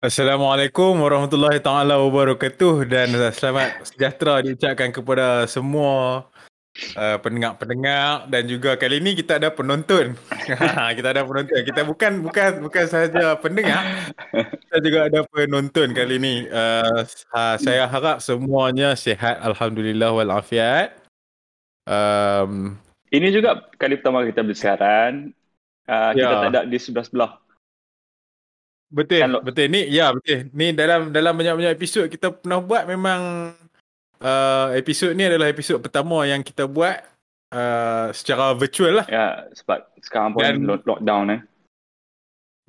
Assalamualaikum warahmatullahi taala wabarakatuh dan selamat sejahtera diucapkan kepada semua uh, pendengar-pendengar dan juga kali ini kita ada penonton. kita ada penonton. Kita bukan bukan bukan sahaja pendengar, kita juga ada penonton kali ini. Uh, saya harap semuanya sihat alhamdulillah walafiat. Um, ini juga kali pertama kita bersiaran. Uh, kita ya. tak ada di sebelah-sebelah Betul, Kalau, betul. Ni ya betul. Ni dalam dalam banyak-banyak episod kita pernah buat memang uh, episod ni adalah episod pertama yang kita buat uh, secara virtual lah. Ya, sebab sekarang pun dan, lockdown eh.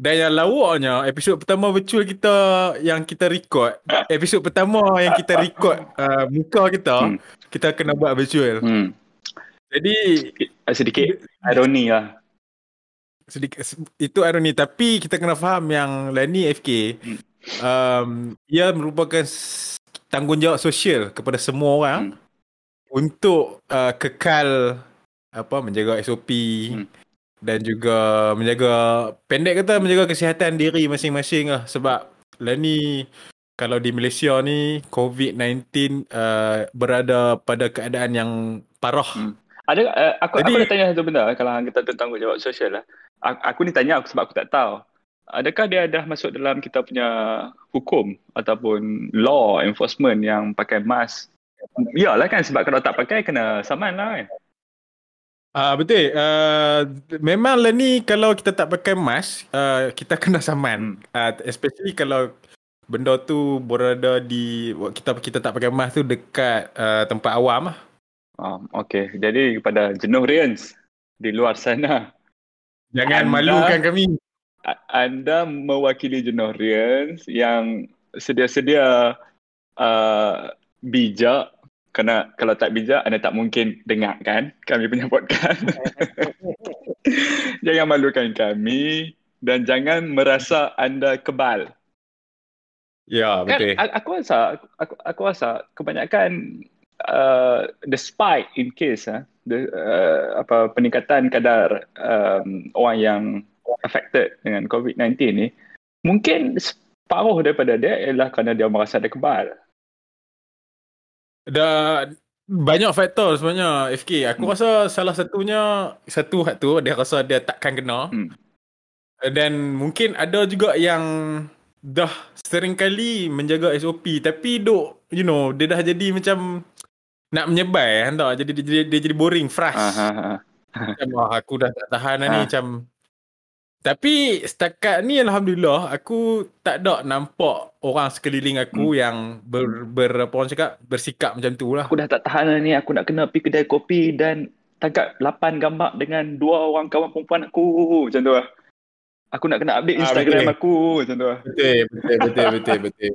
Dan yang lawaknya episod pertama virtual kita yang kita record, episod pertama yang kita record uh, muka kita, hmm. kita kena buat virtual. Hmm. Jadi sedikit ironi lah sedikit itu ironi tapi kita kena faham yang Lenny FK hmm. um, ia merupakan tanggungjawab sosial kepada semua orang hmm. untuk uh, kekal apa menjaga SOP hmm. dan juga menjaga pendek kata menjaga kesihatan diri masing-masing lah sebab Lenny kalau di Malaysia ni COVID-19 uh, berada pada keadaan yang parah. Hmm. Ada uh, aku Jadi, aku nak tanya satu benda kalau kita tentang tanggungjawab sosial lah aku ni tanya aku sebab aku tak tahu. Adakah dia dah masuk dalam kita punya hukum ataupun law enforcement yang pakai mask? Yalah kan sebab kalau tak pakai kena saman lah kan. Uh, betul. Uh, memang lah ni kalau kita tak pakai mask, uh, kita kena saman. Hmm. Uh, especially kalau benda tu berada di kita kita tak pakai mask tu dekat uh, tempat awam lah. Um, okay. Jadi kepada jenuh di luar sana, Jangan anda, malukan kami. Anda mewakili Jenorians yang sedia-sedia uh, bijak kerana kalau tak bijak anda tak mungkin dengar kan kami punya podcast. jangan malukan kami dan jangan merasa anda kebal. Ya, betul. Kan, aku rasa aku, aku rasa kebanyakan uh, despite in case uh, the, uh, apa peningkatan kadar um, orang yang affected dengan COVID-19 ni mungkin separuh daripada dia ialah kerana dia merasa ada kebal. Dan banyak faktor sebenarnya FK. Aku hmm. rasa salah satunya satu hak tu dia rasa dia takkan kena. Hmm. Dan mungkin ada juga yang dah sering kali menjaga SOP tapi duk you know dia dah jadi macam nak menyebar eh, entah jadi dia, dia, dia jadi boring fresh. Macam wah aku dah tak tahan ha. ni macam. Tapi setakat ni alhamdulillah aku tak ada nampak orang sekeliling aku hmm. yang ber, ber apa orang cakap bersikap macam tu lah. Aku dah tak tahan ni. Aku nak kena pergi kedai kopi dan tangkap lapan gambar dengan dua orang kawan perempuan aku. Macam tu lah. Aku nak kena update ah, Instagram ha, aku. Macam tu lah. Betul betul betul betul betul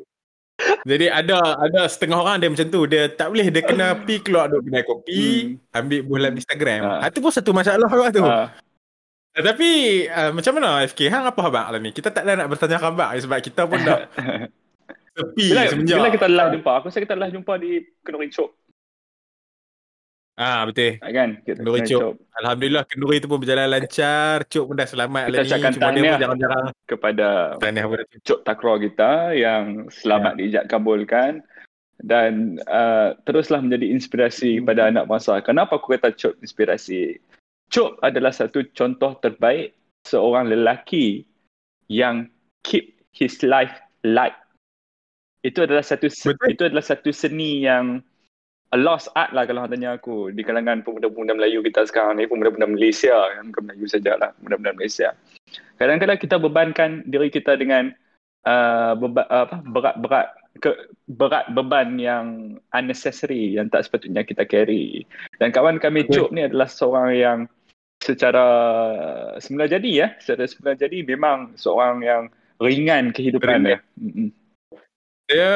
jadi ada ada setengah orang dia macam tu. Dia tak boleh dia kena pi keluar duk kedai kopi, hmm. ambil bulan Instagram. Ha. ha. tu pun satu masalah juga tu. Ha. Tapi uh, macam mana FK? Hang apa khabar lah ni? Kita tak nak bertanya khabar sebab kita pun dah tepi bila, semenjak. Bila kita live jumpa? Aku rasa kita live jumpa di Kenduri Chok. Ah betul. Kan? Kenduri. Cok. Alhamdulillah kenduri tu pun berjalan lancar. Cok pun dah selamat kita lagi. Cuma dia pun jarang-jarang kepada Cok Takro kita yang selamat ya. diijak kabulkan dan uh, teruslah menjadi inspirasi kepada hmm. anak bangsa. Kenapa aku kata Cok inspirasi? Cok adalah satu contoh terbaik seorang lelaki yang keep his life light. Itu adalah satu Betul. itu adalah satu seni yang lost art lah kalau tanya aku. Di kalangan pemuda-pemuda Melayu kita sekarang ni pemuda-pemuda Malaysia yang bukan Melayu sajalah pemuda-pemuda Malaysia. Kadang-kadang kita bebankan diri kita dengan uh, beba- apa berat-berat ke berat beban yang unnecessary yang tak sepatutnya kita carry. Dan kawan kami Cuk ni adalah seorang yang secara semula jadi ya secara semula jadi memang seorang yang ringan kehidupan dia. Dia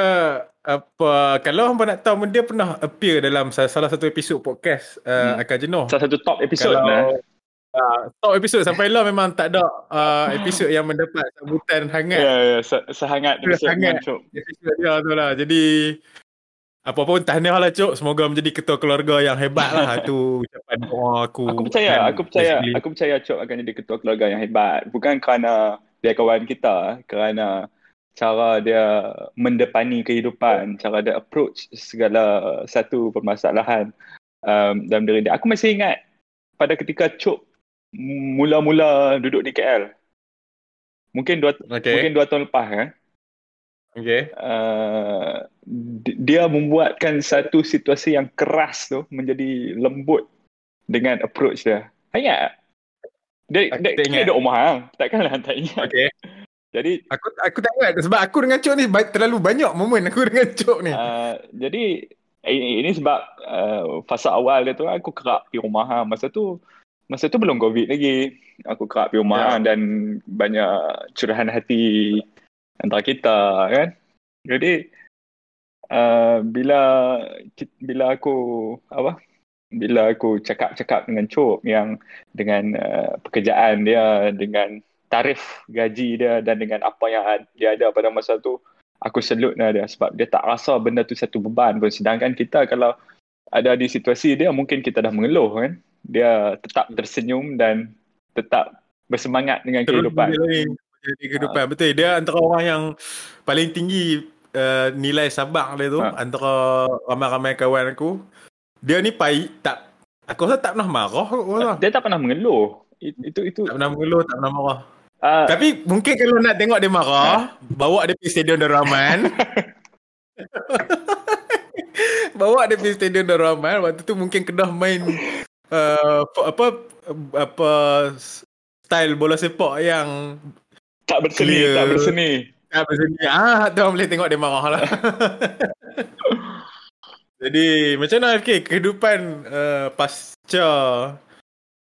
apa kalau hangpa nak tahu dia pernah appear dalam salah satu episod podcast uh, hmm. akan jenuh. Salah satu top episod kalau, uh, top episod sampai lah memang tak ada uh, episod yang mendapat sambutan hangat. Ya yeah, yeah, se- sehangat episod hangat episod dia tu lah. Jadi apa pun tahniah lah cuk semoga menjadi ketua keluarga yang hebat lah tu ucapan doa aku. Aku percaya, aku percaya, aku percaya cuk akan jadi ketua keluarga yang hebat. Bukan kerana dia kawan kita, kerana cara dia mendepani kehidupan, cara dia approach segala satu permasalahan um, dalam diri dia. Aku masih ingat pada ketika Chop mula-mula duduk di KL. Mungkin dua okay. mungkin dua tahun lepas kan. Okay. Uh, dia membuatkan satu situasi yang keras tu menjadi lembut dengan approach dia. Ingat? Dia, dia, dia dia rumah hang. Takkanlah tak ingat. Okay. Jadi aku aku tak ingat sebab aku dengan Cok ni terlalu banyak momen aku dengan Cok ni. Uh, jadi ini, ini sebab uh, fasa awal dia tu aku kerap pergi rumah hang. Masa tu masa tu belum covid lagi. Aku kerap pergi rumah yeah. hang dan banyak curahan hati antara kita kan. Jadi uh, bila bila aku apa bila aku cakap-cakap dengan Cok yang dengan uh, pekerjaan dia dengan tarif gaji dia dan dengan apa yang dia ada pada masa tu aku salute lah dia sebab dia tak rasa benda tu satu beban pun. Sedangkan kita kalau ada di situasi dia mungkin kita dah mengeluh kan? Dia tetap tersenyum dan tetap bersemangat dengan Terus kehidupan. jadi kehidupan. Ha. betul dia antara orang yang paling tinggi uh, nilai sabak dia tu ha. antara ramai-ramai kawan aku dia ni pai tak aku rasa tak pernah marah dia tak pernah mengeluh. Itu itu tak pernah mengeluh tak pernah marah Uh, Tapi mungkin kalau nak tengok dia marah, uh, bawa dia pergi Stadium Darul bawa dia pergi Stadium Darul Waktu tu mungkin Kedah main uh, apa apa style bola sepak yang tak berseni, clear. tak berseni. Tak berseni. Ah, tu boleh tengok dia marah lah. Jadi macam mana FK kehidupan uh, pasca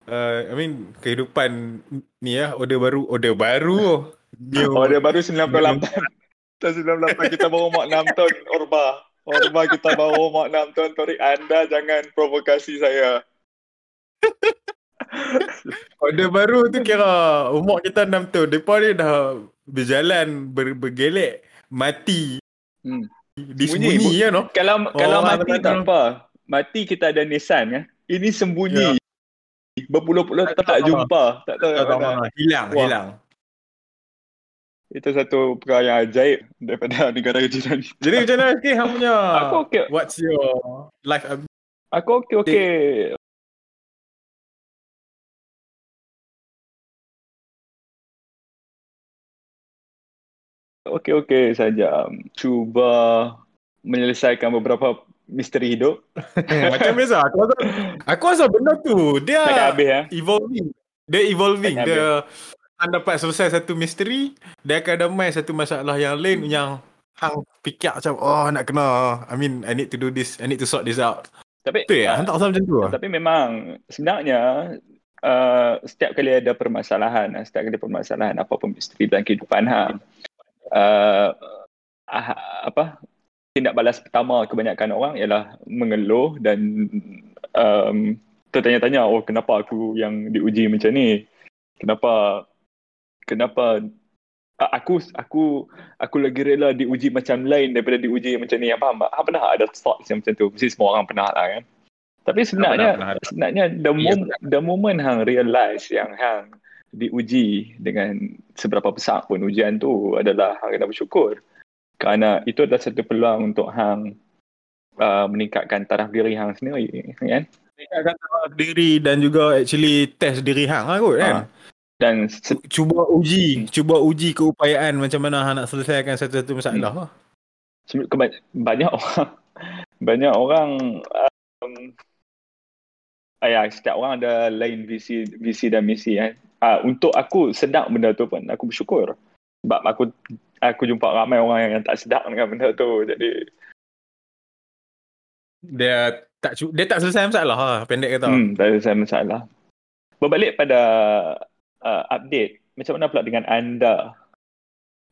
uh, I mean kehidupan ni ya order baru order baru. New order baru 98 tahun 98 kita baru mak 6 tahun orba. Orba kita baru mak 6 tahun Torik. Anda jangan provokasi saya. Order baru tu kira umur kita 6 tahun depa ni dah berjalan ber, bergelek mati. Hmm. disembunyi ya no? Kalau kalau oh, mati tak apa. Mati kita ada nisan kan ini sembunyi. Ya berpuluh-puluh tak, tak, jumpa. Tak tahu. Tak, tak, hilang Wah. hilang. Itu satu perkara yang ajaib daripada negara jiran jadi macam mana sikit hang punya? Aku okay. what's your life aku okey okey. Okey okey saja cuba menyelesaikan beberapa misteri hidup. Macam biasa. Aku rasa, aku rasa benda tu dia habis, ya? evolving. Dia evolving. Tak dia akan dapat selesai satu misteri, dia akan ada main satu masalah yang lain hmm. yang hang fikir macam oh nak kena I mean I need to do this I need to sort this out tapi tu ya uh, tak rasa macam tu tapi memang sebenarnya uh, setiap kali ada permasalahan setiap kali permasalahan apa pun misteri dalam kehidupan ha uh, uh, apa tindak balas pertama kebanyakan orang ialah mengeluh dan um, tertanya-tanya oh kenapa aku yang diuji macam ni? Kenapa kenapa aku aku aku lagi rela diuji macam lain daripada diuji macam ni? Apa apa pernah ada thoughts yang macam tu. Mesti semua orang pernah lah kan? Tapi sebenarnya pernah, pernah. sebenarnya the, ya, mom, the moment hang realize yang hang diuji dengan seberapa besar pun ujian tu adalah hang kena bersyukur kerana itu adalah satu peluang untuk hang uh, meningkatkan taraf diri hang sendiri kan? Meningkatkan taraf diri dan juga actually test diri hang lah kot kan? Uh, dan se- cuba uji cuba uji keupayaan macam mana hang nak selesaikan satu-satu masalah. Hmm. banyak orang banyak orang um, ayah setiap orang ada lain visi visi dan misi kan? Uh, untuk aku sedang benda tu pun aku bersyukur. Sebab aku aku jumpa ramai orang yang tak sedap dengan benda tu jadi dia tak dia tak selesai masalah lah pendek kata. Hmm, tak selesai masalah. Berbalik pada uh, update macam mana pula dengan anda?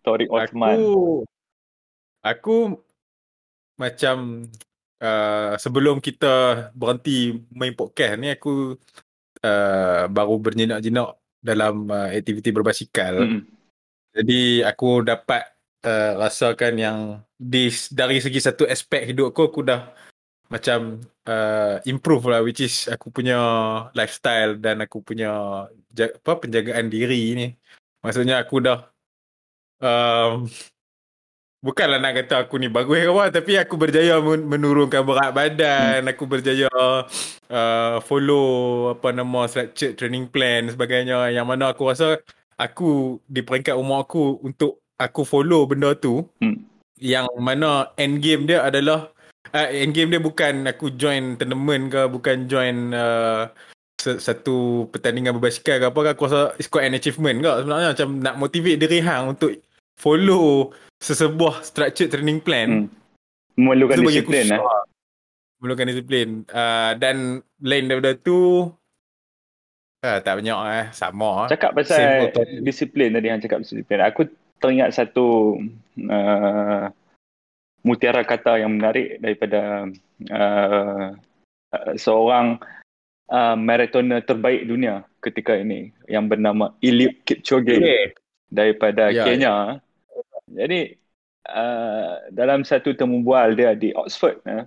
Torik Osman. Aku aku macam uh, sebelum kita berhenti main podcast ni aku uh, baru berjinak-jinak dalam uh, aktiviti berbasikal. Hmm. Jadi aku dapat uh, rasakan yang di, dari segi satu aspek hidup aku, aku dah macam uh, improve lah which is aku punya lifestyle dan aku punya apa penjagaan diri ni. Maksudnya aku dah um, bukanlah nak kata aku ni bagus ke apa tapi aku berjaya menurunkan berat badan hmm. aku berjaya uh, follow apa nama structured training plan sebagainya yang mana aku rasa aku di peringkat umur aku untuk aku follow benda tu hmm. yang mana end game dia adalah uh, end game dia bukan aku join tournament ke bukan join uh, satu pertandingan berbasikal ke apa ke aku rasa it's quite an achievement ke sebenarnya macam nak motivate diri hang untuk follow sesebuah structured training plan hmm. memerlukan disiplin eh? memerlukan disiplin uh, dan lain daripada tu uh, tak banyak eh. Sama cakap pasal disiplin tadi yang cakap disiplin. Aku teringat satu uh, mutiara kata yang menarik daripada uh, uh, seorang uh, marathoner terbaik dunia ketika ini yang bernama Eliud Kipchoge okay. daripada yeah, Kenya. Yeah. Jadi uh, dalam satu temu bual dia di Oxford, uh,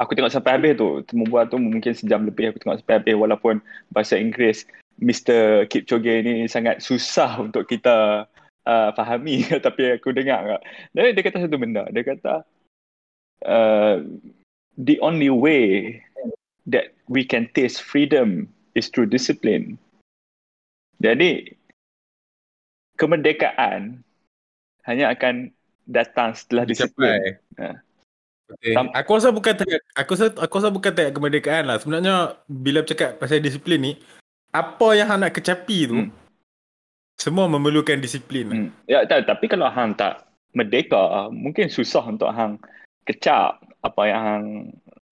aku tengok sampai habis tu. Temu bual tu mungkin sejam lebih aku tengok sampai habis walaupun bahasa Inggeris Mr. Kipchoge ni sangat susah untuk kita uh, fahami tapi aku dengar. Jadi dia kata satu benda. Dia kata uh, the only way that we can taste freedom is through discipline. Jadi kemerdekaan hanya akan datang setelah disiplin. Ha. Okay. Aku rasa bukan tak, aku rasa aku rasa bukan tak kemerdekaan lah. Sebenarnya bila bercakap pasal disiplin ni, apa yang hang nak kecapi tu hmm. semua memerlukan disiplin. Hmm. Ya tak, tapi kalau hang tak merdeka, mungkin susah untuk hang kecap apa yang hang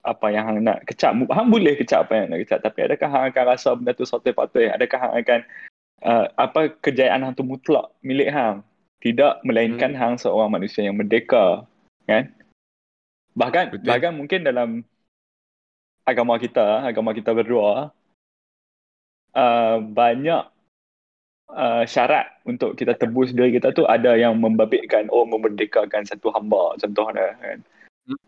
apa yang hang nak kecap. Hang boleh kecap apa yang nak kecap, tapi adakah hang akan rasa benda tu satu patut? Adakah hang akan uh, apa kejayaan hang tu mutlak milik hang? tidak melainkan hmm. hang seorang manusia yang merdeka kan bahkan Betul. bahkan mungkin dalam agama kita agama kita berdua uh, banyak uh, syarat untuk kita tebus diri kita tu ada yang membabitkan oh memerdekakan satu hamba contohnya kan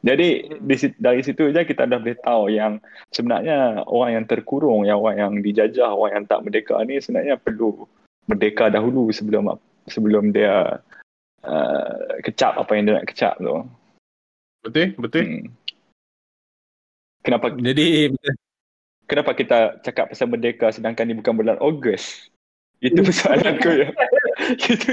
jadi di, dari situ je kita dah boleh tahu yang sebenarnya orang yang terkurung yang orang yang dijajah orang yang tak merdeka ni sebenarnya perlu merdeka dahulu sebelum sebelum dia uh, kecap apa yang dia nak kecap tu. Betul, betul. Hmm. Kenapa? Jadi kenapa kita cakap pasal merdeka sedangkan ni bukan bulan Ogos? Itu persoalan aku ya. itu,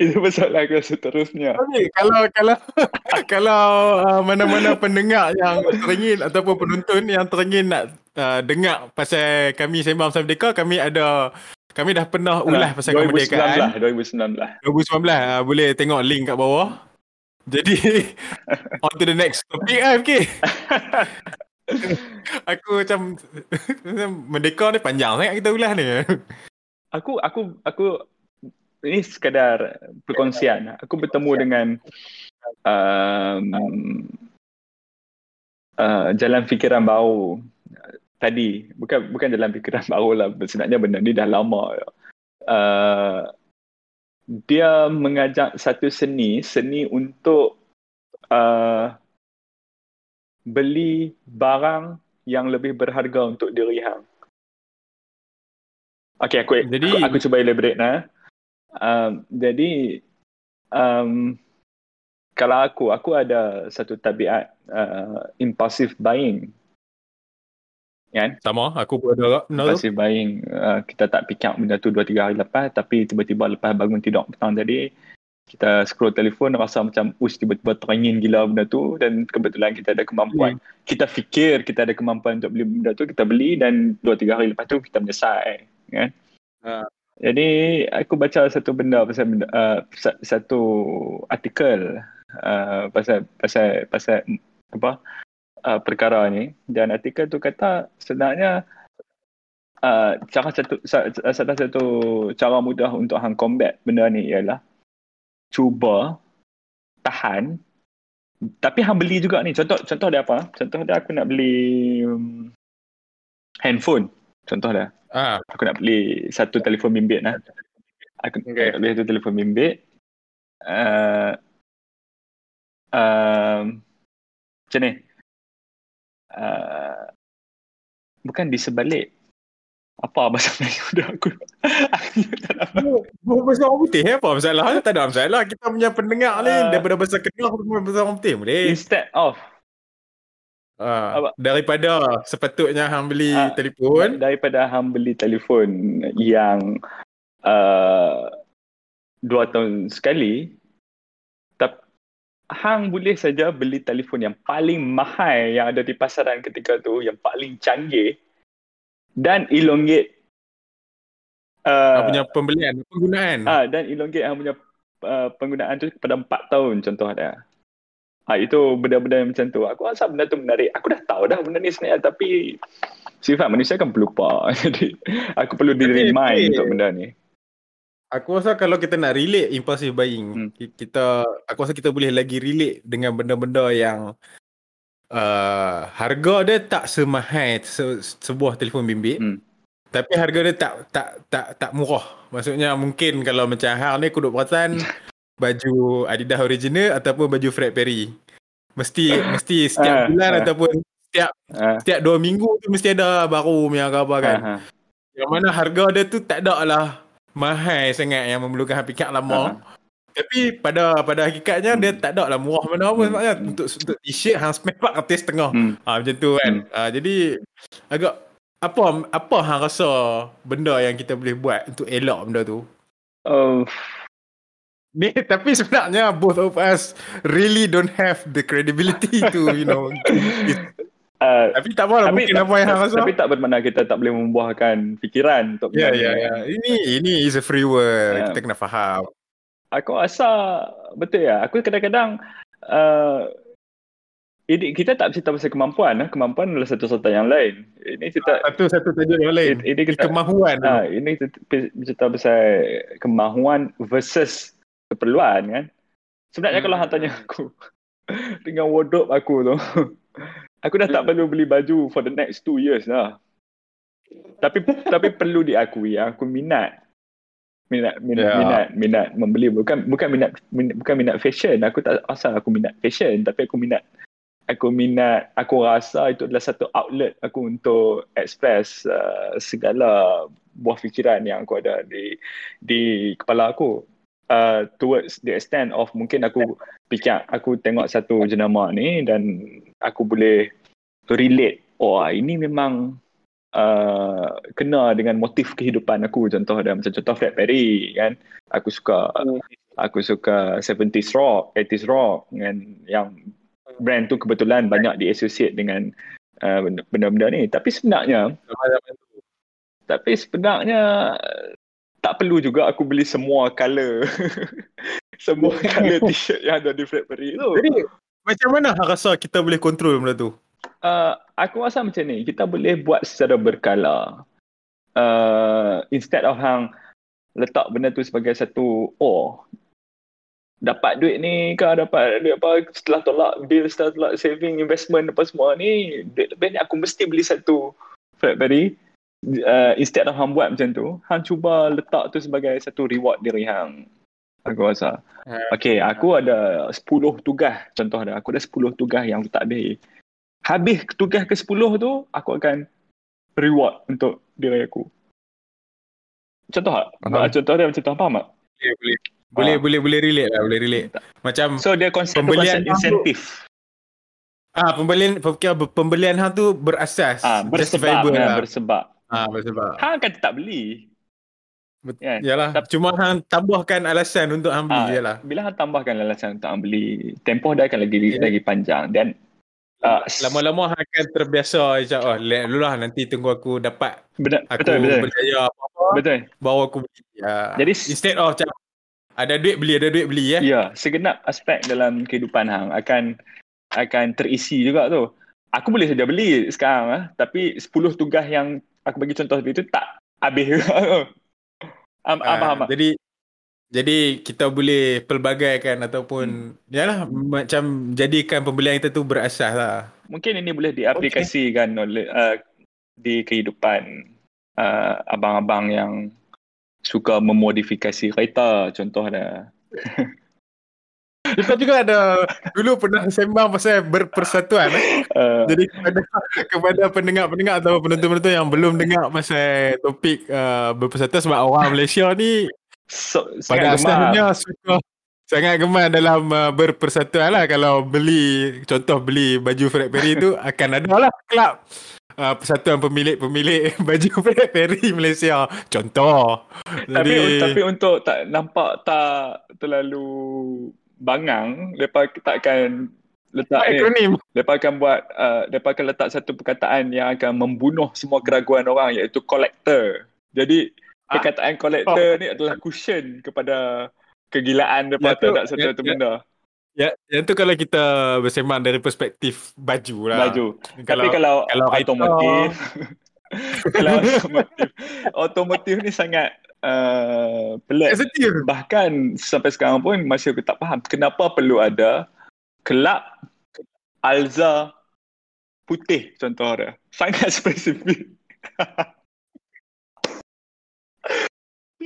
itu persoalan aku seterusnya. Okay, kalau kalau kalau uh, mana-mana pendengar yang teringin ataupun penonton yang teringin nak uh, dengar pasal kami sembang pasal merdeka, kami ada kami dah pernah ulas pasal 2019 kemerdekaan. 2019. 2019. 2019. Uh, boleh tengok link kat bawah. Jadi, on to the next topic lah, okay. aku macam, merdeka ni panjang sangat kita ulas ni. Aku, aku, aku, ini sekadar perkongsian. Aku bertemu dengan um, uh, jalan fikiran baru tadi bukan bukan dalam fikiran baru lah sebenarnya benda ni dah lama uh, dia mengajak satu seni seni untuk uh, beli barang yang lebih berharga untuk diri hang Okay, aku, jadi, aku, aku cuba elaborate nah. Um, jadi, um, kalau aku, aku ada satu tabiat uh, impulsive buying kan? Sama aku pun ada masih buying uh, kita tak pick up benda tu 2 3 hari lepas tapi tiba-tiba lepas bangun tidur petang tadi kita scroll telefon rasa macam us tiba-tiba teringin gila benda tu dan kebetulan kita ada kemampuan. Hmm. kita fikir kita ada kemampuan untuk beli benda tu kita beli dan 2 3 hari lepas tu kita menyesal kan? Uh. jadi aku baca satu benda pasal benda, uh, satu artikel uh, pasal pasal pasal apa uh, perkara ni. Dan artikel tu kata sebenarnya uh, cara satu salah satu cara mudah untuk hang combat benda ni ialah cuba tahan. Tapi hang beli juga ni. Contoh contoh dia apa? Contoh dia aku nak beli um, handphone. Contoh dia. Ah. aku nak beli satu telefon bimbit lah aku okay. nak beli satu telefon bimbit. Uh, uh, macam ni uh, bukan di sebalik Apa bahasa Melayu dah aku? aku tak tahu. Bahasa orang putih eh? apa masalah? tak ada masalah. Kita punya pendengar uh, ni daripada bahasa Kedah bahasa orang putih boleh. Instead of Uh, daripada sepatutnya hang beli uh, telefon daripada hang beli telefon yang uh, dua tahun sekali hang boleh saja beli telefon yang paling mahal yang ada di pasaran ketika tu yang paling canggih dan elongate uh, punya pembelian penggunaan ah uh, dan elongate hang punya uh, penggunaan tu kepada empat tahun contoh dia Ha, itu benda-benda macam tu. Aku rasa benda tu menarik. Aku dah tahu dah benda ni sebenarnya tapi sifat manusia kan pelupa. Jadi aku perlu di remind untuk benda ni. Aku rasa kalau kita nak relate impulsive buying, hmm. kita aku rasa kita boleh lagi relate dengan benda-benda yang uh, harga dia tak semahal se- sebuah telefon bimbit. Hmm. Tapi harga dia tak tak tak tak murah. Maksudnya mungkin kalau macam hal ni aku duk perasan baju Adidas original ataupun baju Fred Perry. Mesti mesti setiap uh, bulan uh, ataupun setiap uh, setiap dua minggu tu mesti ada baru punya khabar kan. Uh, uh. Yang mana harga dia tu tak ada lah mahal sangat yang memerlukan pikat lama. Uh, tapi pada pada hakikatnya hmm. dia tak ada lah murah mana pun hmm. sebabnya hmm. untuk untuk t-shirt hang spare part artis setengah. Hmm. Ha, macam tu kan. Hmm. Ha, jadi agak apa apa hang rasa benda yang kita boleh buat untuk elak benda tu? Uh, Ni, tapi sebenarnya both of us really don't have the credibility to you know. Uh, tapi tak apa lah mungkin tak, apa yang Tapi tak bermakna kita tak boleh membuahkan fikiran untuk Ya ya ya. Ini ini is a free world. Yeah. Kita kena faham. Aku rasa betul ya. Aku kadang-kadang uh, ini kita tak cerita pasal kemampuan, eh. kemampuan adalah satu-satu yang lain. Ini cerita satu satu tajuk yang lain. Ini, kita, kemahuan. Ha, ini cerita pasal kemahuan versus keperluan kan. Sebenarnya hmm. kalau hang tanya aku dengan wardrobe aku tu, aku dah tak hmm. perlu beli baju for the next two years lah. Tapi tapi perlu diakui aku minat minat minat yeah. minat minat membeli bukan bukan minat, minat bukan minat fashion aku tak asal aku minat fashion tapi aku minat aku minat aku rasa itu adalah satu outlet aku untuk express uh, segala buah fikiran yang aku ada di di kepala aku uh, towards the extent of mungkin aku fikir aku tengok satu jenama ni dan aku boleh relate oh ini memang uh, kena dengan motif kehidupan aku. Contoh ada macam contoh Fred Perry kan? Aku suka aku suka 70s rock 80s rock kan? Yang brand tu kebetulan banyak diassociate dengan uh, benda-benda ni. Tapi sebenarnya tapi sebenarnya tak perlu juga aku beli semua color. Semua color t-shirt yang ada di Fredberry tu. Jadi macam mana rasa kita boleh kontrol benda tu? Uh, aku rasa macam ni, kita boleh buat secara berkala. Uh, instead of hang letak benda tu sebagai satu oh dapat duit ni ke dapat duit apa setelah tolak bill setelah tolak saving investment apa semua ni duit lebih ni aku mesti beli satu Fredberry uh, instead of hang buat macam tu, hang cuba letak tu sebagai satu reward diri hang. Aku rasa. Uh, okay, aku ada 10 tugas. Contoh ada, aku ada 10 tugas yang aku tak habis. Habis tugas ke 10 tu, aku akan reward untuk diri aku. Contoh tak? Uh-huh. Contoh dia macam tu, faham tak? Boleh, boleh. Boleh, uh. boleh, boleh relate lah, boleh relate. Macam so dia konsep, pembelian konsep insentif. Ah, pembelian pembelian hang tu berasas. Ah, bersebab, lah. bersebab. Ah, sebab. Hang kan tak beli. Bet- kan? Yalah. Tapi, Cuma hang tambahkan alasan untuk hang beli, yalah. Bila hang tambahkan alasan untuk hang beli, tempoh dia akan lagi yeah. lagi panjang dan uh, lama-lama hang akan terbiasa macam oh, let dulu lah nanti tunggu aku dapat betul, aku betul, betul. berjaya apa-apa. Betul. Bawa aku beli. Ya. Jadi instead of macam ada duit beli, ada duit beli ya. Ya, segenap aspek dalam kehidupan hang akan akan terisi juga tu. Aku boleh saja beli sekarang ah, tapi 10 tugas yang aku bagi contoh seperti itu tak habis am, am, am, jadi jadi kita boleh pelbagaikan ataupun hmm. yalah macam jadikan pembelian kita tu berasas lah. Mungkin ini boleh diaplikasikan okay. oleh uh, di kehidupan uh, abang-abang yang suka memodifikasi kereta contohnya. kita juga ada dulu pernah sembang pasal berpersatuan eh. Uh, Jadi kepada kepada pendengar-pendengar atau penonton-penonton yang belum dengar pasal topik uh, berpersatuan sebab orang Malaysia ni so, pada asalnya suka sangat gemar dalam uh, berpersatuan lah. Kalau beli contoh beli baju Fred Perry tu akan ada lah kelab. Uh, persatuan pemilik-pemilik baju Fred Perry Malaysia. Contoh. Tapi Jadi, tapi untuk tak nampak tak terlalu bangang lepas takkan letak ni lepas akan buat uh, lepas akan letak satu perkataan yang akan membunuh semua keraguan orang iaitu collector jadi ah. perkataan collector oh. ni adalah cushion kepada kegilaan dia tak nak satu-satu ya, benda. Ya, yang tu kalau kita bersembang dari perspektif baju lah. Baju. Kalau, Tapi kalau, kalau otomotif, kalau otomotif, otomotif ni sangat uh, pelik. Sensitive. Bahkan sampai sekarang pun masih aku tak faham kenapa perlu ada kelab Alza putih contoh dia. Sangat spesifik.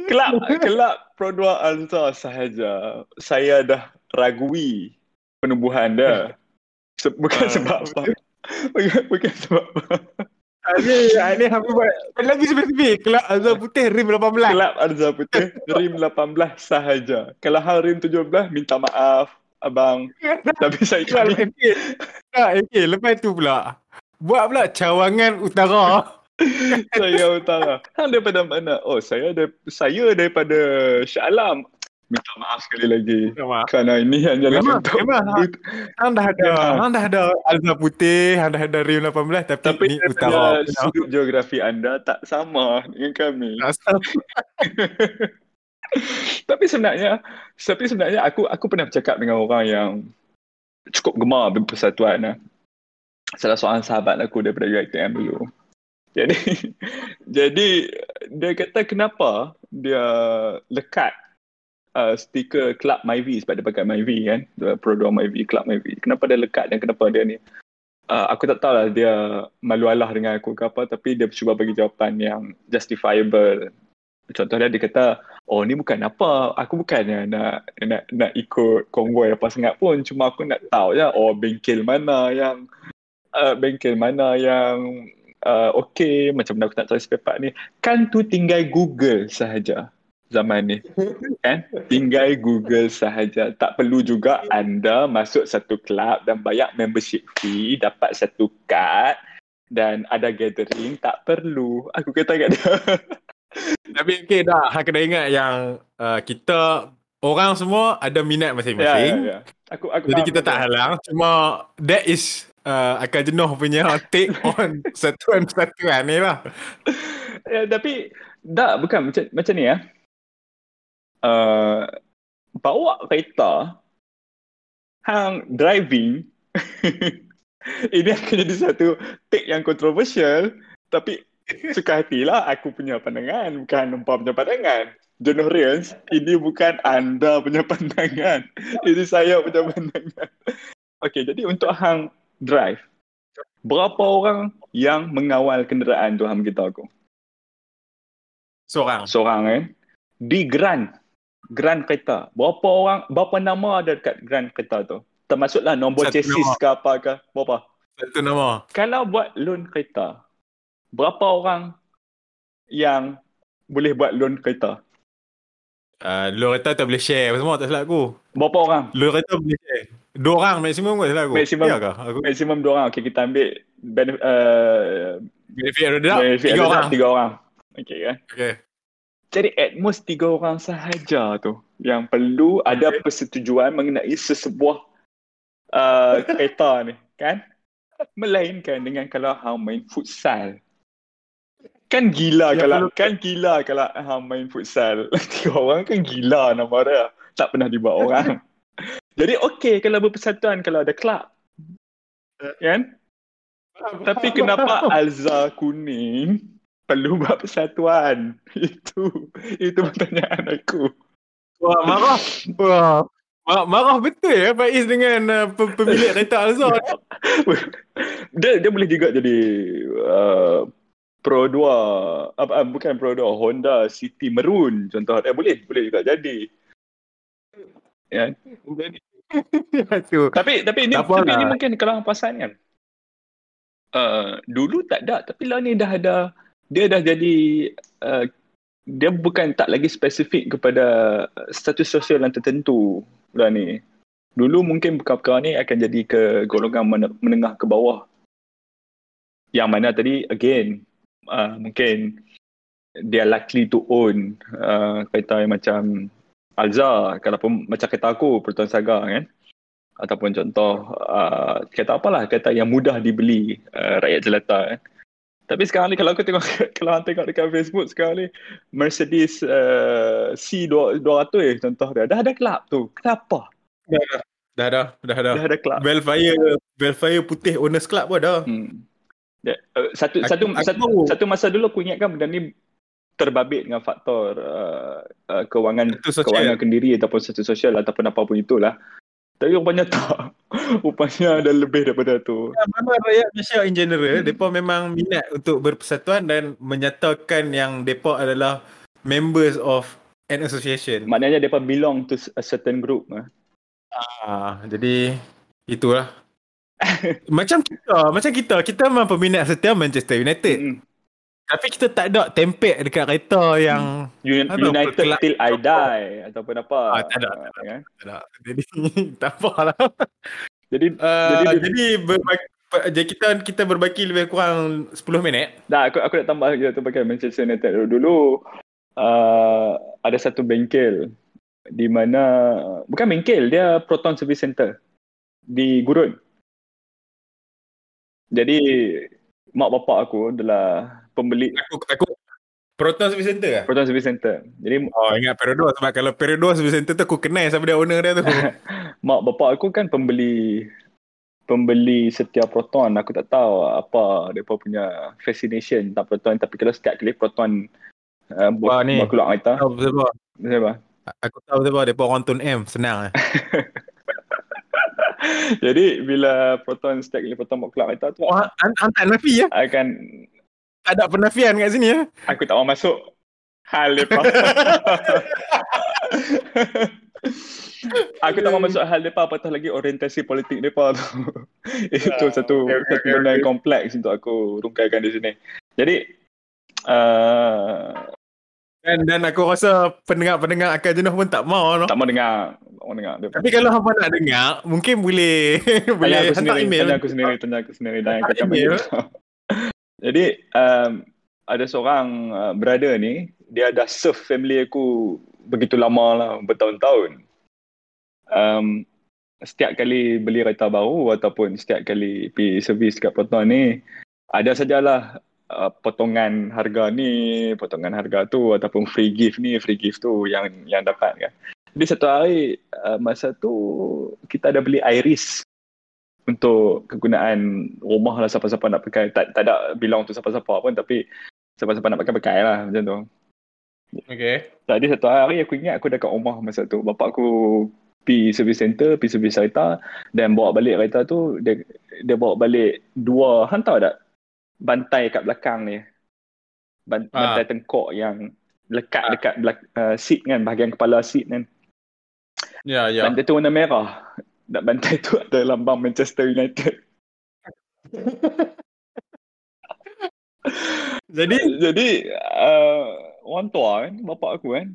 kelab kelab Pro 2 Alza sahaja saya dah ragui penubuhan dia. Se- bukan uh, sebab apa. bukan, bukan sebab apa. Ini, ini hampir buat lagi spesifik. Kelab Alza Putih Rim 18. Kelab Alza Putih Rim 18 sahaja. Kalau hal Rim 17, minta maaf. Abang. Tapi saya kali. Okay. okay. Lepas tu pula. Buat pula cawangan utara. saya utara. Hang daripada mana? Oh, saya ada saya daripada Shah Alam. Minta maaf sekali lagi. Maaf. Kerana ini hanya memang, untuk memang, hang dah ada hang dah ada Alza Putih, hang dah ada Rim 18 tapi, tapi ni utara. Sudut geografi anda tak sama dengan kami. Tak sama. tapi sebenarnya tapi sebenarnya aku aku pernah bercakap dengan orang yang cukup gemar berpersatuan. Salah seorang sahabat aku daripada UiTM dulu. Jadi jadi dia kata kenapa dia lekat uh, stiker Club MyV sebab dia pakai MyV kan, program MyV, Club MyV. Kenapa dia lekat dan kenapa dia ni? Uh, aku tak tahu lah dia malu alah dengan aku ke apa tapi dia cuba bagi jawapan yang justifiable. Contohnya dia kata, oh ni bukan apa, aku bukannya nak nak nak ikut konvoi apa sangat pun, cuma aku nak tahu je, oh bengkel mana yang uh, bengkel mana yang uh, okay macam mana aku nak tahu spare part ni kan tu tinggal Google sahaja zaman ni. Kan? Tinggal Google sahaja. Tak perlu juga anda masuk satu club dan bayar membership fee dapat satu card dan ada gathering tak perlu. Aku kata kat dia. Tapi okey dah. Hang kena ingat yang uh, kita orang semua ada minat masing-masing. Ya, ya, ya. Aku, aku jadi kita tak halang. Cuma that is uh, akan jenuh punya take on satuan-satuan ni lah. Ya, tapi tak bukan macam macam ni ya. Uh, bawa kereta hang driving ini akan jadi satu take yang kontroversial tapi suka hatilah aku punya pandangan bukan nampak punya pandangan Jonorians, ini bukan anda punya pandangan. Ini saya punya pandangan. Okay, jadi untuk hang drive. Berapa orang yang mengawal kenderaan tu hang kita aku? Seorang. Seorang eh. Di Grand. Grand kereta. Berapa orang, berapa nama ada dekat Grand kereta tu? Termasuklah nombor Satu chassis nama. ke apa ke? Berapa? Satu nama. Kalau buat loan kereta, berapa orang yang boleh buat loan kereta? Uh, loan kereta tak boleh share semua tak salah aku. Berapa orang? Loan kereta boleh share. Dua orang maksimum kot salah aku. Maksimum, ya aku? maksimum dua orang. Okay, kita ambil benef, uh, benefit reduct. Benefit tiga orang. Tiga orang. Okay kan? Okay. Jadi at most tiga orang sahaja tu yang perlu ada persetujuan mengenai sesebuah uh, kereta ni. Kan? Melainkan dengan kalau hang main futsal. Kan gila ya, kalau kan gila kalau hang main futsal. Tiga orang kan gila nama dia. Tak pernah dibuat orang. Jadi okey kalau berpersatuan kalau ada kelab. Kan? Tapi kenapa Alza kuning perlu buat persatuan? Itu itu pertanyaan aku. Wah, marah. Wah. Marah, marah betul ya Faiz dengan uh, pemilik kereta Alza. dia dia boleh juga jadi uh, Pro 2 apa uh, bukan Pro 2 Honda City Maroon contoh. Eh boleh boleh juga jadi. Ya. Jadi tapi tapi ini tapi ini mungkin kalau pasan kan. Uh, dulu tak ada tapi lah ni dah ada dia dah jadi uh, dia bukan tak lagi spesifik kepada status sosial yang tertentu lah ni. Dulu mungkin perkara-perkara ni akan jadi ke golongan menengah ke bawah. Yang mana tadi again uh, mungkin dia likely to own uh, kereta yang macam Alza kalau macam kereta aku Proton Saga kan ataupun contoh uh, kereta apalah kereta yang mudah dibeli uh, rakyat jelata kan tapi sekarang ni kalau aku tengok kalau aku tengok dekat Facebook sekarang ni Mercedes uh, C200 eh contoh dia dah ada kelab tu. Kenapa? Dah dah. Dah dah. Dah dah. Dah ada kelab. Belfire Belfire putih owners club pun dah. Hmm. Uh, satu aku, satu aku, satu aku, satu masa dulu aku ingatkan benda ni terbabit dengan faktor uh, uh, kewangan kewangan kendiri ataupun satu sosial ataupun apa pun itulah. Tapi rupanya tak. rupanya ada lebih daripada tu. Ya, memang rakyat Malaysia in general, hmm. mereka memang minat untuk berpersatuan dan menyatakan yang mereka adalah members of an association. Maknanya mereka belong to a certain group. Eh? Ah, jadi itulah. macam kita, macam kita, kita memang peminat setia Manchester United. Hmm. Tapi kita tak ada template dekat kereta yang Un- United apa, till I die ataupun apa. Ah, tak ada. Tak ada. Ya? Tak ada. Jadi tak apalah. Jadi uh, jadi, jadi berbagi, jadi kita kita berbagi lebih kurang 10 minit. Dah aku aku nak tambah lagi satu bagian Manchester United dulu. Uh, ada satu bengkel di mana bukan bengkel dia Proton Service Center di Gurun. Jadi mak bapak aku adalah pembeli aku aku Proton Service Center lah? Proton Service Center. Jadi oh ingat Peridot sebab kalau Peridot Service Center tu aku kenal siapa dia owner dia tu. mak bapak aku kan pembeli pembeli setiap Proton. Aku tak tahu apa depa punya fascination tentang Proton tapi kalau setiap kali Proton uh, buat ni. keluar kereta. Tahu sebab. Sebab. Aku tahu sebab depa orang tun M senang lah. Jadi bila Proton setiap kali Proton buat keluar kereta tu. Oh, hantar Nafi ya? Akan tak ada penafian kat sini ya. Aku tak mau masuk hal depa. aku tak mau masuk hal depa apatah lagi orientasi politik depa tu. Itu uh, satu okay, okay, satu benda okay. yang kompleks untuk aku rungkaikan di sini. Jadi uh, dan dan aku rasa pendengar-pendengar akan jenuh pun tak mau no? Tak mau dengar. Mau dengar. Tapi kalau hangpa nak dengar, mungkin boleh boleh hantar email. Tanya aku sendiri, tanya aku sendiri dan aku email. Jadi um, ada seorang uh, brother ni, dia dah serve family aku begitu lama lah, bertahun-tahun. Um, setiap kali beli kereta baru ataupun setiap kali pergi servis kat Proton ni, ada sajalah uh, potongan harga ni, potongan harga tu ataupun free gift ni, free gift tu yang yang dapat kan. Jadi satu hari uh, masa tu kita ada beli Iris untuk kegunaan rumah lah siapa-siapa nak pakai. Tak, tak ada bilang untuk siapa-siapa pun tapi siapa-siapa nak pakai pakai lah macam tu. Okay. Tadi satu hari aku ingat aku dekat rumah masa tu. Bapak aku pergi service center, pergi service kereta dan bawa balik kereta tu dia, dia bawa balik dua hantar tak bantai kat belakang ni. Ha. Bantai tengkok yang lekat ha. dekat belak, uh, seat kan, bahagian kepala seat kan. Ya, ya. Bantai tu warna merah nak bantai tu ada lambang Manchester United. jadi jadi uh, orang tua kan bapak aku kan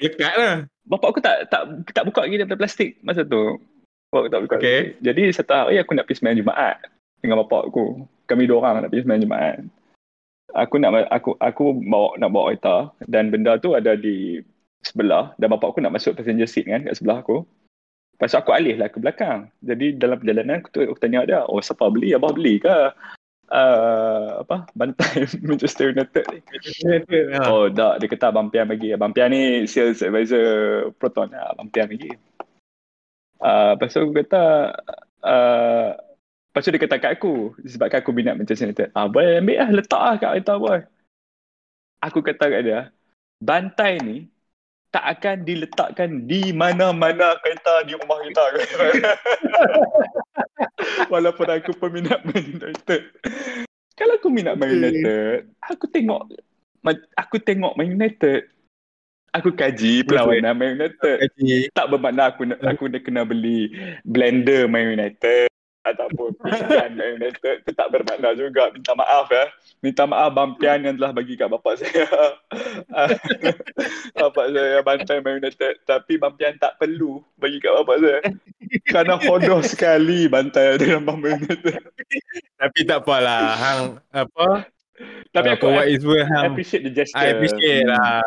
dekat lah bapak aku tak tak tak buka lagi daripada plastik masa tu bapak aku tak buka okay. lagi. jadi satu hari aku nak pergi sembahyang Jumaat dengan bapak aku kami dua orang nak pergi sembahyang Jumaat aku nak aku aku bawa nak bawa kereta dan benda tu ada di sebelah dan bapak aku nak masuk passenger seat kan kat sebelah aku Lepas aku alih lah ke belakang. Jadi dalam perjalanan aku, tu, aku tanya dia, oh siapa beli? Abah beli ke? Uh, apa? Bantai Manchester United ni. Ya. Oh tak, dia kata Abang Pian bagi. Abang Pian ni sales advisor Proton. Ya, Abang Pian bagi. Uh, lepas tu aku kata, uh, lepas tu dia kata kat aku, sebabkan aku minat Manchester United. Ah, boleh ambil lah, letak lah kat kereta boy. Aku kata kat dia, bantai ni tak akan diletakkan di mana-mana kereta di rumah kita. Walaupun aku peminat Man United. Kalau aku minat Man United, aku tengok aku tengok Man United aku kaji perlawanan Man United. Kaji. Tak bermakna aku aku dah kena beli blender Man United ataupun pinggan Man United. Itu tak bermakna juga. Minta maaf ya. Minta maaf Bampian yang telah bagi kat bapak saya. bapak saya bantai Man United. Tapi Bampian tak perlu bagi kat bapak saya. Kerana hodoh sekali bantai dalam Man United. Tapi tak apalah. Hang apa? Tapi uh, aku what is well, hang, appreciate the gesture. I appreciate lah.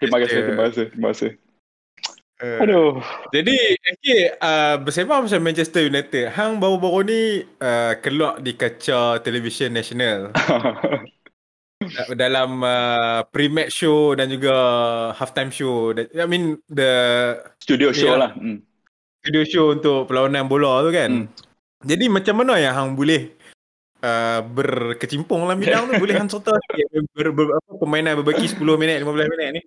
Terima kasih, terima kasih, terima kasih. Uh, Aduh. Jadi, okay, uh, bersama macam Manchester United, Hang baru-baru ni uh, keluar di kaca televisyen nasional. dalam uh, pre-match show dan juga halftime show. I mean, the... Studio show yeah, lah. Hmm. Studio show untuk perlawanan bola tu kan. Hmm. Jadi, macam mana yang Hang boleh uh, berkecimpung dalam bidang tu? boleh Hang serta ber, ber, ber, permainan berbagi 10 minit, 15 minit ni?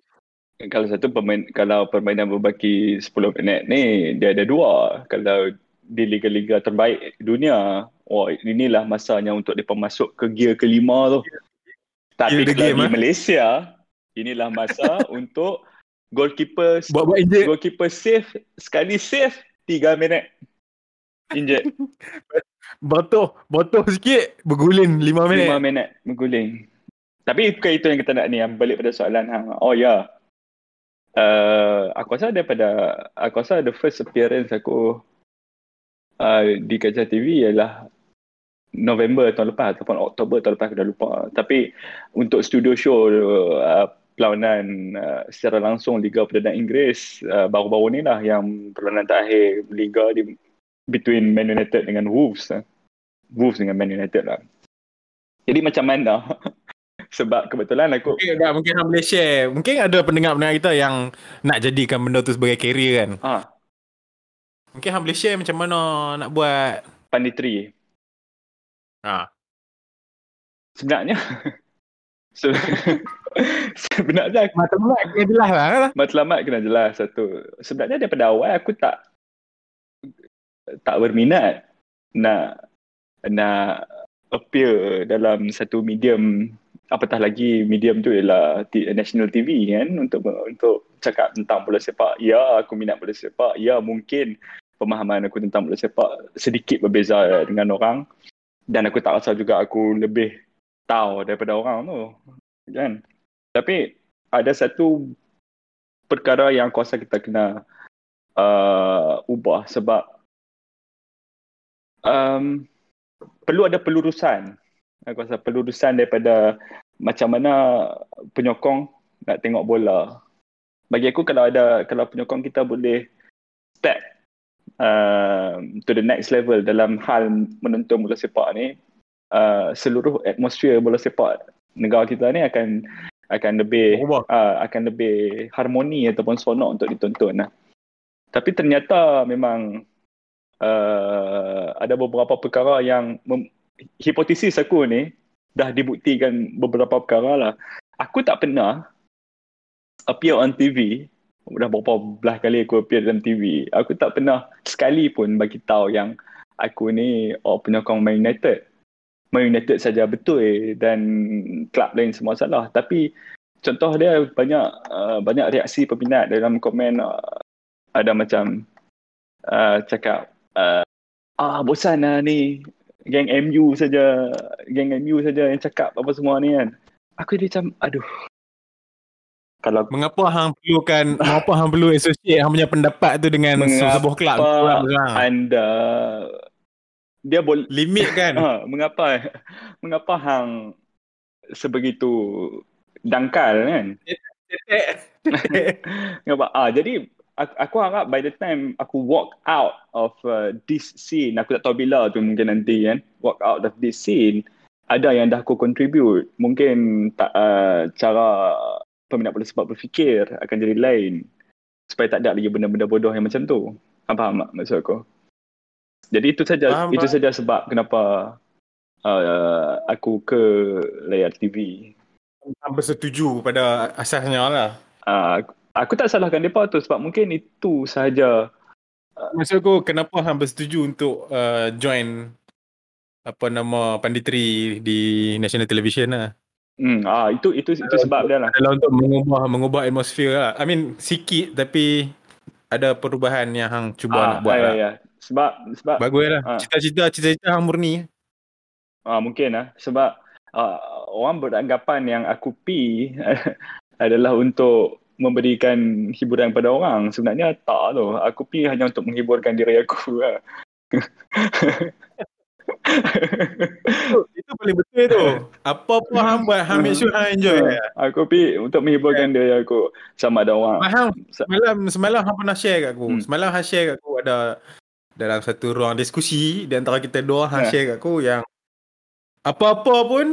Kalau satu pemain kalau permainan berbaki 10 minit ni dia ada dua kalau di liga-liga terbaik dunia oh inilah masanya untuk depa masuk ke gear kelima tu tapi kalau game, di ha? Malaysia inilah masa untuk goalkeeper buat buat injet goalkeeper save sekali save 3 minit injet Botol, botol sikit berguling 5 minit. 5 minit berguling. Tapi bukan itu yang kita nak ni, balik pada soalan hang. Oh ya, yeah uh, aku rasa daripada aku rasa the first appearance aku uh, di kaca TV ialah November tahun lepas ataupun Oktober tahun lepas aku dah lupa. Tapi untuk studio show uh, perlawanan uh, secara langsung Liga Perdana Inggeris uh, baru-baru ni lah yang perlawanan terakhir Liga di between Man United dengan Wolves uh. Wolves dengan Man United lah. Jadi macam mana sebab kebetulan aku mungkin tak mungkin hang boleh share mungkin ada pendengar-pendengar kita yang nak jadikan benda tu sebagai career kan ha. mungkin hang boleh share macam mana nak buat panditri ha. sebenarnya sebenarnya matlamat kena jelas lah kan? matlamat kena jelas satu sebenarnya daripada awal aku tak tak berminat nak nak appear dalam satu medium apatah lagi medium tu ialah national TV kan untuk untuk cakap tentang bola sepak. Ya, aku minat bola sepak. Ya, mungkin pemahaman aku tentang bola sepak sedikit berbeza dengan orang dan aku tak rasa juga aku lebih tahu daripada orang tu. Kan? Tapi ada satu perkara yang aku rasa kita kena uh, ubah sebab um, perlu ada pelurusan aku rasa pelurusan daripada macam mana penyokong nak tengok bola. Bagi aku kalau ada kalau penyokong kita boleh step uh, to the next level dalam hal menonton bola sepak ni, uh, seluruh atmosfer bola sepak negara kita ni akan akan lebih uh, akan lebih harmoni ataupun seronok untuk ditonton lah. Tapi ternyata memang uh, ada beberapa perkara yang mem- hipotesis aku ni dah dibuktikan beberapa perkara lah. Aku tak pernah appear on TV. Dah berapa belah kali aku appear dalam TV. Aku tak pernah sekali pun bagi tahu yang aku ni oh, penyokong Man United. Man United saja betul eh, dan klub lain semua salah. Tapi contoh dia banyak uh, banyak reaksi peminat dalam komen uh, ada macam uh, cakap uh, ah bosan lah ni geng MU saja, geng MU saja yang cakap apa semua ni kan. Aku dia macam aduh. Kalau mengapa hang perlukan mengapa hang perlu associate hang punya pendapat tu dengan sebuah kelab anda dia boleh limit kan? Ha, mengapa mengapa hang sebegitu dangkal kan? Mengapa ah jadi aku, aku harap by the time aku walk out of uh, this scene, aku tak tahu bila tu mungkin nanti kan, walk out of this scene, ada yang dah aku contribute. Mungkin tak, uh, cara peminat bola sebab berfikir akan jadi lain. Supaya tak ada lagi benda-benda bodoh yang macam tu. Apa faham tak maksud aku? Jadi itu saja faham, itu saja sebab kenapa uh, aku ke layar TV. Hampir setuju pada asasnya lah. Uh, aku tak salahkan mereka tu sebab mungkin itu sahaja maksud aku kenapa hang bersetuju untuk uh, join apa nama panditri di national television lah Hmm, ah itu itu itu sebab dia lah. Adalah untuk mengubah mengubah atmosfer lah. I mean sikit tapi ada perubahan yang hang cuba ah, nak buat ya, lah. Ya. Sebab sebab bagus lah. Ah. Cita-cita cita-cita hang murni. Ah mungkin lah sebab uh, orang beranggapan yang aku pi adalah untuk memberikan hiburan kepada orang. Sebenarnya tak tu. Aku pi hanya untuk menghiburkan diri aku lah. itu paling betul tu. Apa pun hang buat, hang make sure hang enjoy. Aku pi untuk menghiburkan yeah. diri aku sama ada orang. Hang, semalam semalam hang pernah share kat aku. Hmm. Semalam hang share kat aku ada dalam satu ruang diskusi di antara kita dua hang yeah. share kat aku yang apa-apa pun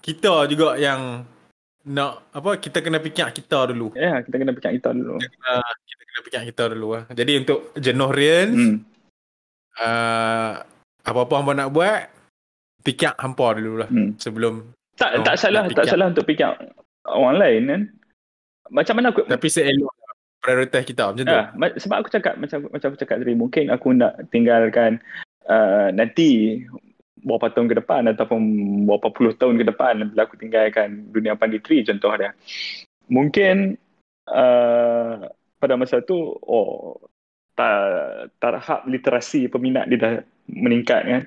kita juga yang nak apa kita kena fikir kita dulu. Ya, yeah, kita kena fikir kita dulu. Kita kena, kita kena fikir kita dulu lah. Jadi untuk jenuh hmm. uh, apa-apa hangpa nak buat, fikir hampa dulu lah hmm. sebelum tak tak salah tak salah untuk fikir orang lain kan. Macam mana aku Tapi seelok prioritas kita macam tu. sebab aku cakap macam macam aku cakap tadi mungkin aku nak tinggalkan uh, nanti berapa tahun ke depan ataupun berapa puluh tahun ke depan bila aku tinggalkan dunia panditri contoh dia. Mungkin uh, pada masa tu oh taraf literasi peminat dia dah meningkat kan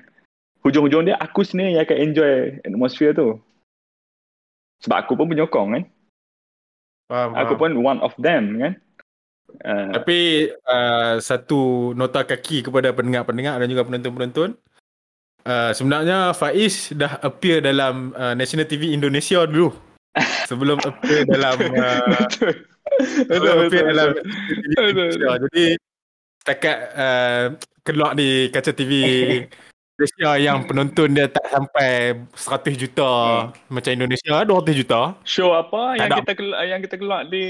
hujung-hujung dia aku sendiri yang akan enjoy atmosphere tu sebab aku pun penyokong kan faham, aku faham. pun one of them kan uh, tapi uh, satu nota kaki kepada pendengar-pendengar dan juga penonton-penonton uh, sebenarnya Faiz dah appear dalam uh, National TV Indonesia dulu sebelum appear dalam uh, sebelum appear dalam Indonesia. jadi setakat uh, keluar di kaca TV Malaysia yang penonton dia tak sampai 100 juta hmm. macam Indonesia 200 juta. Show apa yang kita keluar, yang kita keluar di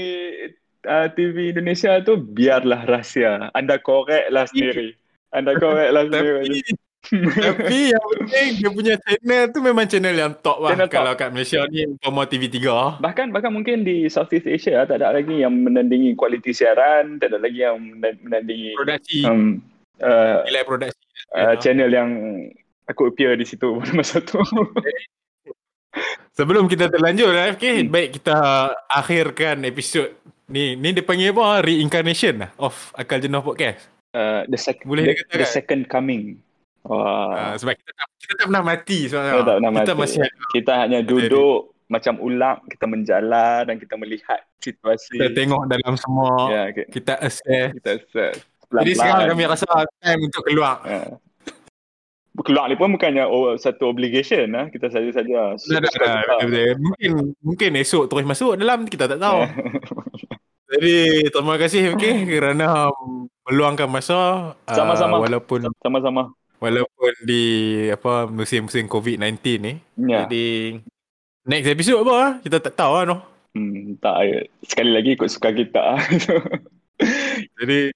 uh, TV Indonesia tu biarlah rahsia. Anda korek lah sendiri. Anda korek lah sendiri. Tapi yang penting dia punya channel tu memang channel yang top lah channel kalau top. kat Malaysia ni umpama TV3. Bahkan bahkan mungkin di Southeast Asia tak ada lagi yang menandingi kualiti siaran, tak ada lagi yang menandingi produksi. Um, uh, nilai produksi uh, channel yang aku appear di situ pada masa tu sebelum kita terlanjur FK hmm. baik kita akhirkan episod ni ni dia panggil apa reincarnation of akal jenuh podcast uh, the, sec- Boleh the, the second coming Wah. Uh, sebab kita tak, kita tak pernah mati sebenarnya. Kita, tak pernah kita, mati. Masih, kita hanya duduk jadi. macam ulang, kita menjalan dan kita melihat situasi. Kita tengok dalam semua, yeah, okay. kita assess. Kita assess pelan-pelan. Jadi sekarang kami rasa time untuk keluar. Ya. Keluar ni pun bukannya oh, satu obligation lah. Kita saja-saja. Mungkin mungkin esok terus masuk dalam kita tak tahu. Jadi terima kasih okay, kerana meluangkan masa. Sama-sama. Uh, walaupun sama-sama. Walaupun di apa musim-musim COVID-19 ni. Ya. Jadi next episode apa kita tak tahu lah no. Hmm, tak sekali lagi ikut suka kita. Jadi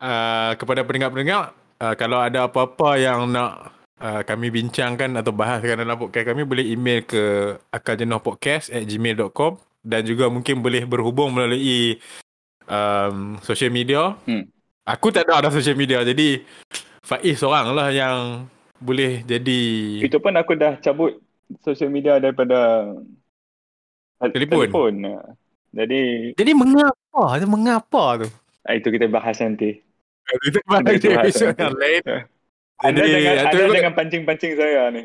uh, kepada pendengar-pendengar uh, kalau ada apa-apa yang nak uh, kami bincangkan atau bahaskan dalam podcast kami boleh email ke akaljenuhpodcast at gmail.com dan juga mungkin boleh berhubung melalui um, social media. Hmm. Aku tak ada ada social media jadi Faiz seorang lah yang boleh jadi Itu pun aku dah cabut social media daripada telefon. telefon. Jadi Jadi mengapa? Mengapa tu? Itu kita bahas nanti. Kita bahas di episod yang lain. Anda Jadi, jangan, anda itu... jangan pancing-pancing saya ni.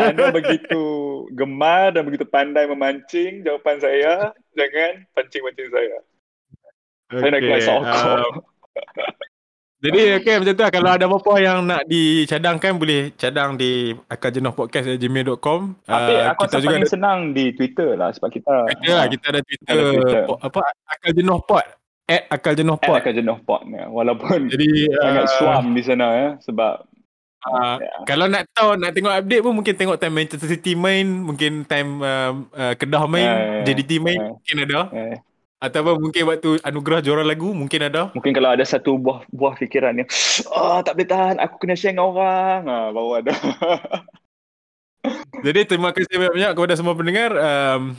anda begitu gemar dan begitu pandai memancing jawapan saya. Jangan pancing-pancing saya. Okay. Saya nak kelas sokok. Um, jadi okay macam tu lah. Kalau ada apa-apa yang nak dicadangkan boleh cadang di akaljenuhpodcast.gmail.com Tapi uh, aku kita juga paling ada... senang di Twitter lah sebab kita Twitter lah, kita ada Twitter, ada Twitter. apa akaljenuhpod At Akal Jenuh Pod. At Akal Jenuh Pod. Ya. Walaupun Jadi, sangat uh, suam di sana ya. Sebab Uh, yeah. Kalau nak tahu nak tengok update pun mungkin tengok time Manchester City main, mungkin time uh, uh, Kedah main, yeah, yeah, JDT main yeah. mungkin ada. Yeah. Ataupun mungkin waktu anugerah juara lagu mungkin ada. Mungkin kalau ada satu buah buah fikiran yang oh, tak boleh tahan aku kena share dengan orang, ah baru ada. Jadi terima kasih banyak-banyak kepada semua pendengar. Um,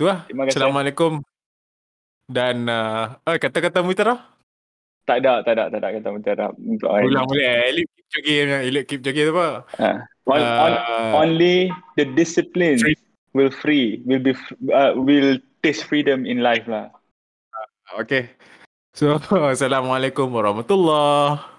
tu lah. Assalamualaikum. Dan uh, uh, kata-kata Mutara? Tak ada, tak ada, tak ada kata Mutara. Ulang boleh. Elite keep jogging. Elite keep jogging tu apa? Uh, on, uh, on, only the discipline. Will free, will be, uh, will taste freedom in life lah. Okay. So, Assalamualaikum warahmatullahi